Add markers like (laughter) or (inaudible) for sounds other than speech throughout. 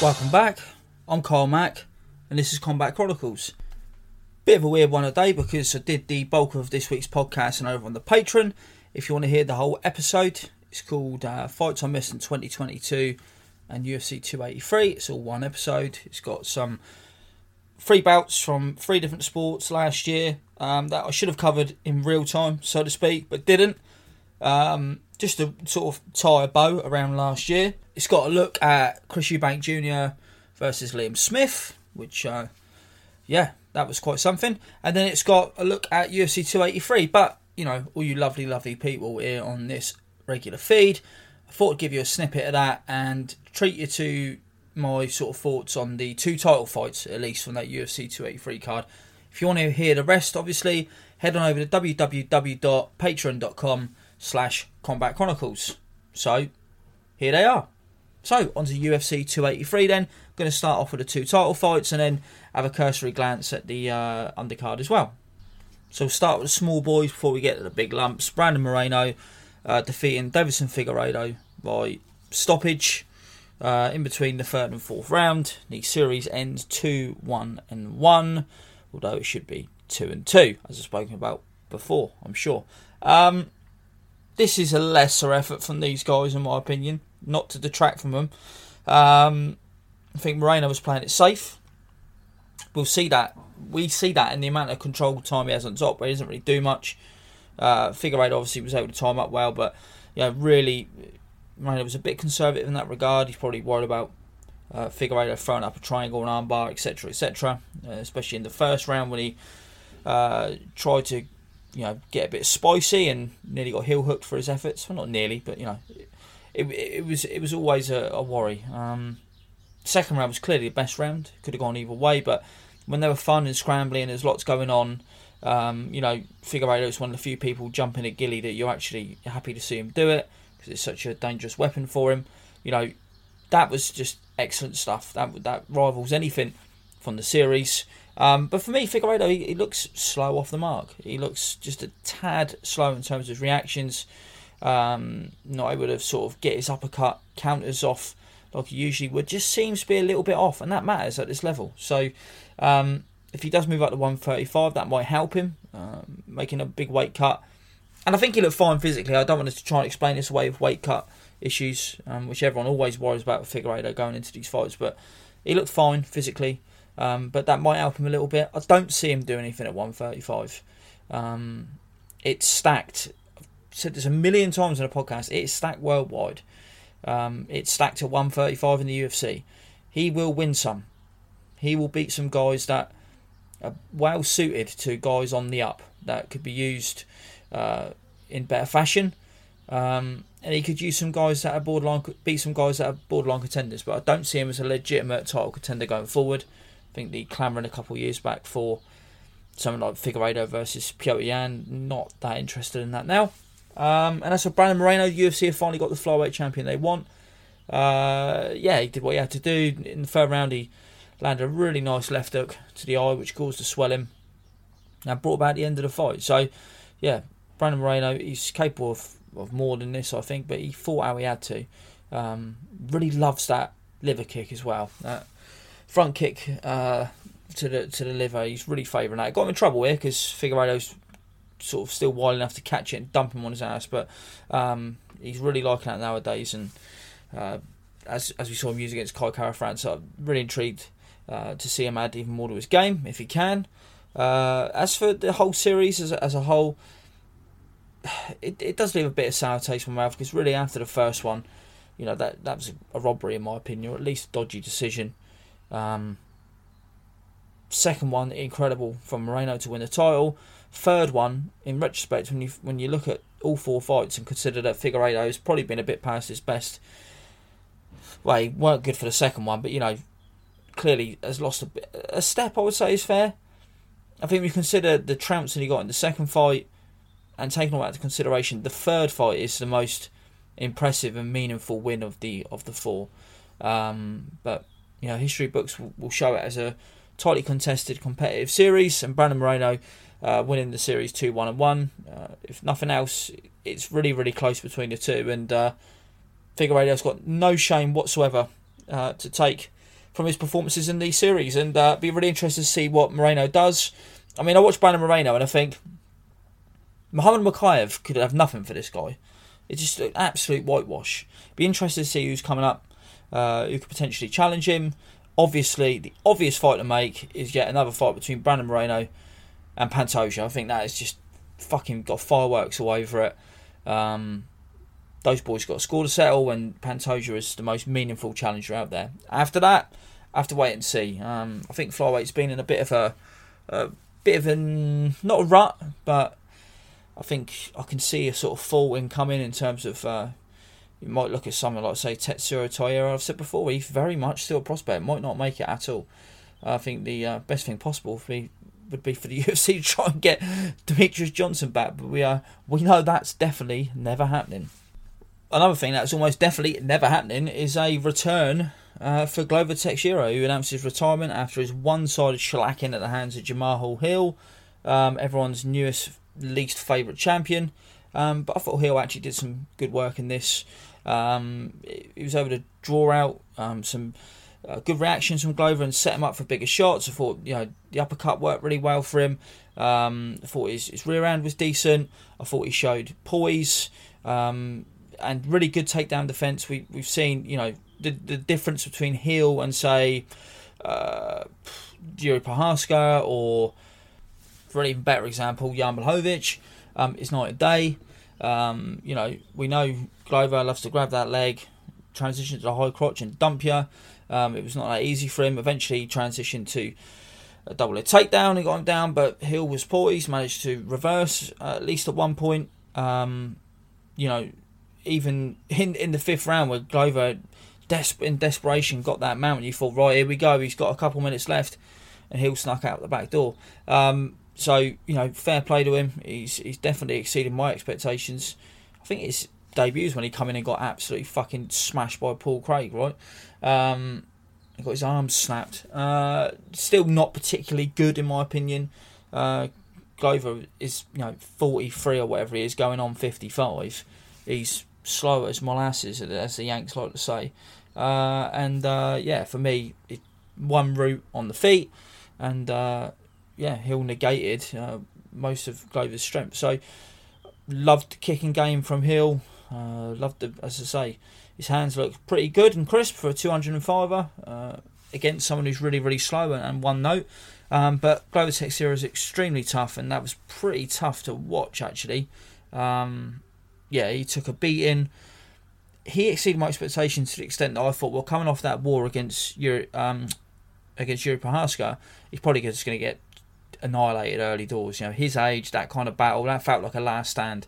Welcome back. I'm Carl Mack, and this is Combat Chronicles. Bit of a weird one today because I did the bulk of this week's podcast and over on the Patreon. If you want to hear the whole episode, it's called uh, Fights I Missed in 2022 and UFC 283. It's all one episode. It's got some free bouts from three different sports last year um, that I should have covered in real time, so to speak, but didn't. Um, just to sort of tie a bow around last year. It's got a look at Chris Eubank Jr. versus Liam Smith, which, uh, yeah, that was quite something. And then it's got a look at UFC 283. But, you know, all you lovely, lovely people here on this regular feed, I thought I'd give you a snippet of that and treat you to my sort of thoughts on the two title fights, at least from that UFC 283 card. If you want to hear the rest, obviously, head on over to www.patreon.com slash combat chronicles. So, here they are. So, on to UFC 283 then. I'm going to start off with the two title fights and then have a cursory glance at the uh, undercard as well. So, we'll start with the small boys before we get to the big lumps. Brandon Moreno uh, defeating Deiveson Figueiredo by stoppage uh, in between the third and fourth round. The series ends 2 1 and 1, although it should be 2 and 2, as I've spoken about before, I'm sure. Um, this is a lesser effort from these guys, in my opinion, not to detract from them. Um, I think Moreno was playing it safe. We'll see that. We see that in the amount of control time he has on top, where he doesn't really do much. Uh, Figueiredo obviously was able to time up well, but yeah, really, Moreno was a bit conservative in that regard. He's probably worried about uh, Figueiredo throwing up a triangle and armbar, etc., etc. Uh, especially in the first round when he uh, tried to you know, get a bit spicy and nearly got heel hooked for his efforts. Well, not nearly, but you know, it, it, was it was always a, a worry. Um, second round was clearly the best round. Could have gone either way, but when they were fun and scrambling, there's lots going on. Um, you know, Figueiredo is one of the few people jumping at Gilly that you're actually happy to see him do it because it's such a dangerous weapon for him. You know, that was just excellent stuff. That that rivals anything from the series. Um, but for me, Figueiredo, he, he, looks slow off the mark. He looks just a tad slow in terms of reactions. Um, not able to sort of get his uppercut counters off like he usually would. Just seems to be a little bit off, and that matters at this level. So um, if he does move up to 135, that might help him, um, making a big weight cut. And I think he looked fine physically. I don't want to try and explain this away with weight cut issues, um, which everyone always worries about with Figueiredo going into these fights. But he looked fine physically. Um, but that might help him a little bit. I don't see him doing anything at 135. Um, it's stacked. I've said this a million times in a podcast. It's stacked worldwide. Um, it's stacked at 135 in the UFC. He will win some. He will beat some guys that are well suited to guys on the up that could be used uh, in better fashion. Um, and he could use some guys that are borderline, beat some guys that are borderline contenders. But I don't see him as a legitimate title contender going forward. I think the clamouring a couple of years back for someone like Figueiredo versus Petr Yan, not that interested in that now. Um, and as for Brandon Moreno, UFC have finally got the flyweight champion they want. Uh, yeah, he did what he had to do. In the third round, he landed a really nice left hook to the eye, which caused a swelling. And brought about the end of the fight. So, yeah, Brandon Moreno, he's capable of, of more than this, I think, but he fought how he had to. Um, really loves that liver kick as well. That front kick uh, to the to the liver. He's really favouring that. Got him in trouble here because Figueiredo's sort of still wild enough to catch it and dump him on his ass, but um, he's really liking that nowadays. And uh, as as we saw him use against Kai Kara-France, so I'm really intrigued uh, to see him add even more to his game if he can. Uh, as for the whole series as a, as a whole, it, it does leave a bit of sour taste in my mouth because really after the first one, you know that that was a robbery in my opinion, or at least a dodgy decision. Um, second one, incredible from Moreno to win the title. Third one, in retrospect, when you when you look at all four fights and consider that Figueiredo has probably been a bit past his best. Well, he weren't good for the second one, but you know, clearly has lost a, bit, a step. I would say is fair. I think we consider the trouncing he got in the second fight, and taking all that into consideration, the third fight is the most impressive and meaningful win of the of the four. Um, but you know, history books will, will show it as a tightly contested competitive series, and Brandon Moreno uh, winning the series 2 1 and 1. Uh, if nothing else, it's really, really close between the two, and uh, Figueiredo's got no shame whatsoever uh, to take from his performances in these series, and uh, be really interested to see what Moreno does. I mean, I watched Brandon Moreno and I think Muhammad Mokaev could have nothing for this guy. It's just an absolute whitewash. Be interested to see who's coming up, uh, who could potentially challenge him. Obviously, the obvious fight to make is yet another fight between Brandon Moreno and Pantoja. I think that is just fucking got fireworks all over it. Um, those boys got a score to settle, and Pantoja is the most meaningful challenger out there. After that, I have to wait and see. Um, I think flyweight's been in a bit of a, a bit of an not a rut, but I think I can see a sort of fall in coming in terms of. Uh, you might look at someone like say Tatsuro Taira. I've said before, he's very much still a prospect. Might not make it at all. I think the uh, best thing possible for me would be for the (laughs) UFC to try and get Demetrious Johnson back, but we are we know that's definitely never happening. Another thing that's almost definitely never happening is a return uh, for Glover Teixeira, who announced his retirement after his one-sided shellacking at the hands of Jamahal Hill, um, everyone's newest, least favourite champion. Um, but I thought Hill actually did some good work in this. Um, he was able to draw out um, some uh, good reactions from Glover and set him up for bigger shots. I thought you know the uppercut worked really well for him. Um, I thought his, his, rear hand was decent. I thought he showed poise um, and really good takedown defense. We we've seen you know the the difference between Hill and say uh, Jiri Prochazka or for an even better example Jan Blachowicz um, is night and day. Um, you know we know Glover loves to grab that leg, transition to the high crotch and dump you. Um, it was not that easy for him. Eventually, transitioned to a double leg takedown and got him down, but Hill was poised, managed to reverse at least at one point. Um, you know, even in in the fifth round where Glover, des- in desperation, got that mount, you thought, right, here we go. He's got a couple minutes left, and Hill snuck out the back door. Um, so you know, fair play to him. He's he's definitely exceeded my expectations. I think his debuts when he come in and got absolutely fucking smashed by Paul Craig, right? Um, he got his arms snapped. Uh, still not particularly good in my opinion. Uh, Glover is you know 43 or whatever he is, going on 55. He's slow as molasses, as the Yanks like to say. Uh, and uh, yeah, for me, it, one route on the feet, and uh, yeah, Hill negated uh, most of Glover's strength. So loved the kicking game from Hill. Uh, loved the, as I say, his hands look pretty good and crisp for a 205er uh, against someone who's really, really slow and, and one note. Um, but Glover Teixeira is extremely tough, and that was pretty tough to watch actually. Um, yeah, he took a beating. He exceeded my expectations to the extent that I thought, well, coming off that war against Europe, um, against Jiri Prochazka, he's probably just going to get annihilated early doors. You know, his age, that kind of battle, that felt like a last stand.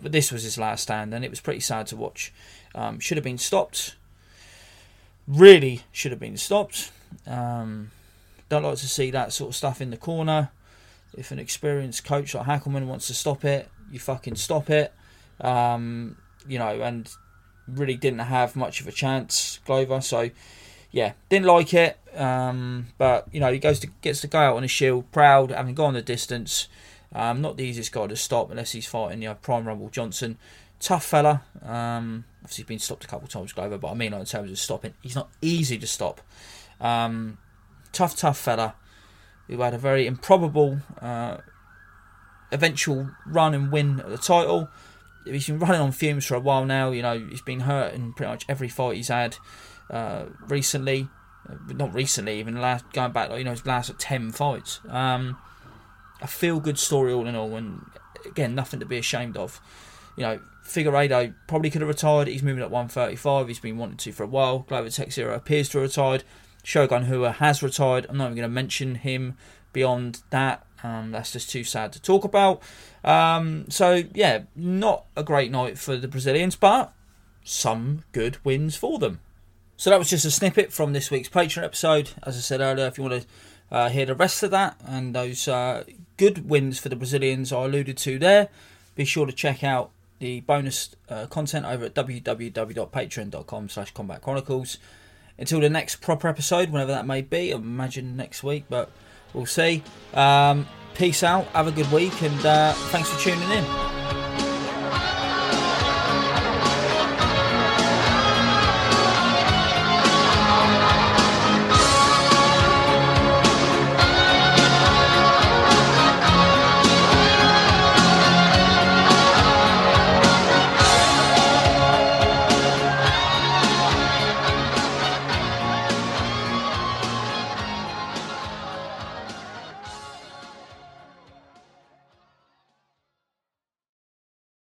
But this was his last stand, and it was pretty sad to watch. Um, should have been stopped. Really should have been stopped. Um, don't like to see that sort of stuff in the corner. If an experienced coach like Hackleman wants to stop it, you fucking stop it. Um, you know, and really didn't have much of a chance, Glover. So, yeah, didn't like it. Um, but you know, he goes to gets to go out on his shield, proud, having gone the distance. Um, not the easiest guy to stop unless he's fighting you know, Prime Rumble Johnson. Tough fella. Um, obviously, he's been stopped a couple of times, Glover, but I mean, like, in terms of stopping, he's not easy to stop. Um, tough, tough fella who had a very improbable uh, eventual run and win at the title. He's been running on fumes for a while now. You know, he's been hurt in pretty much every fight he's had uh, recently. Uh, not recently, even last going back, you know, his last ten fights. Um, a feel good story all in all, and again, nothing to be ashamed of. You know, Figueiredo probably could have retired. He's moving at 135. He's been wanting to for a while. Glover Teixeira appears to have retired. Shogun Rua has retired. I'm not even going to mention him beyond that. Um, that's just too sad to talk about. Um, so, yeah, not a great night for the Brazilians, but some good wins for them. So, that was just a snippet from this week's Patreon episode. As I said earlier, if you want to uh, hear the rest of that and those uh, good wins for the Brazilians I alluded to there, be sure to check out the bonus uh, content over at www.patreon.com slash combat chronicles. Until the next proper episode, whenever that may be, I imagine next week, but we'll see. Um, peace out, have a good week, and uh, thanks for tuning in.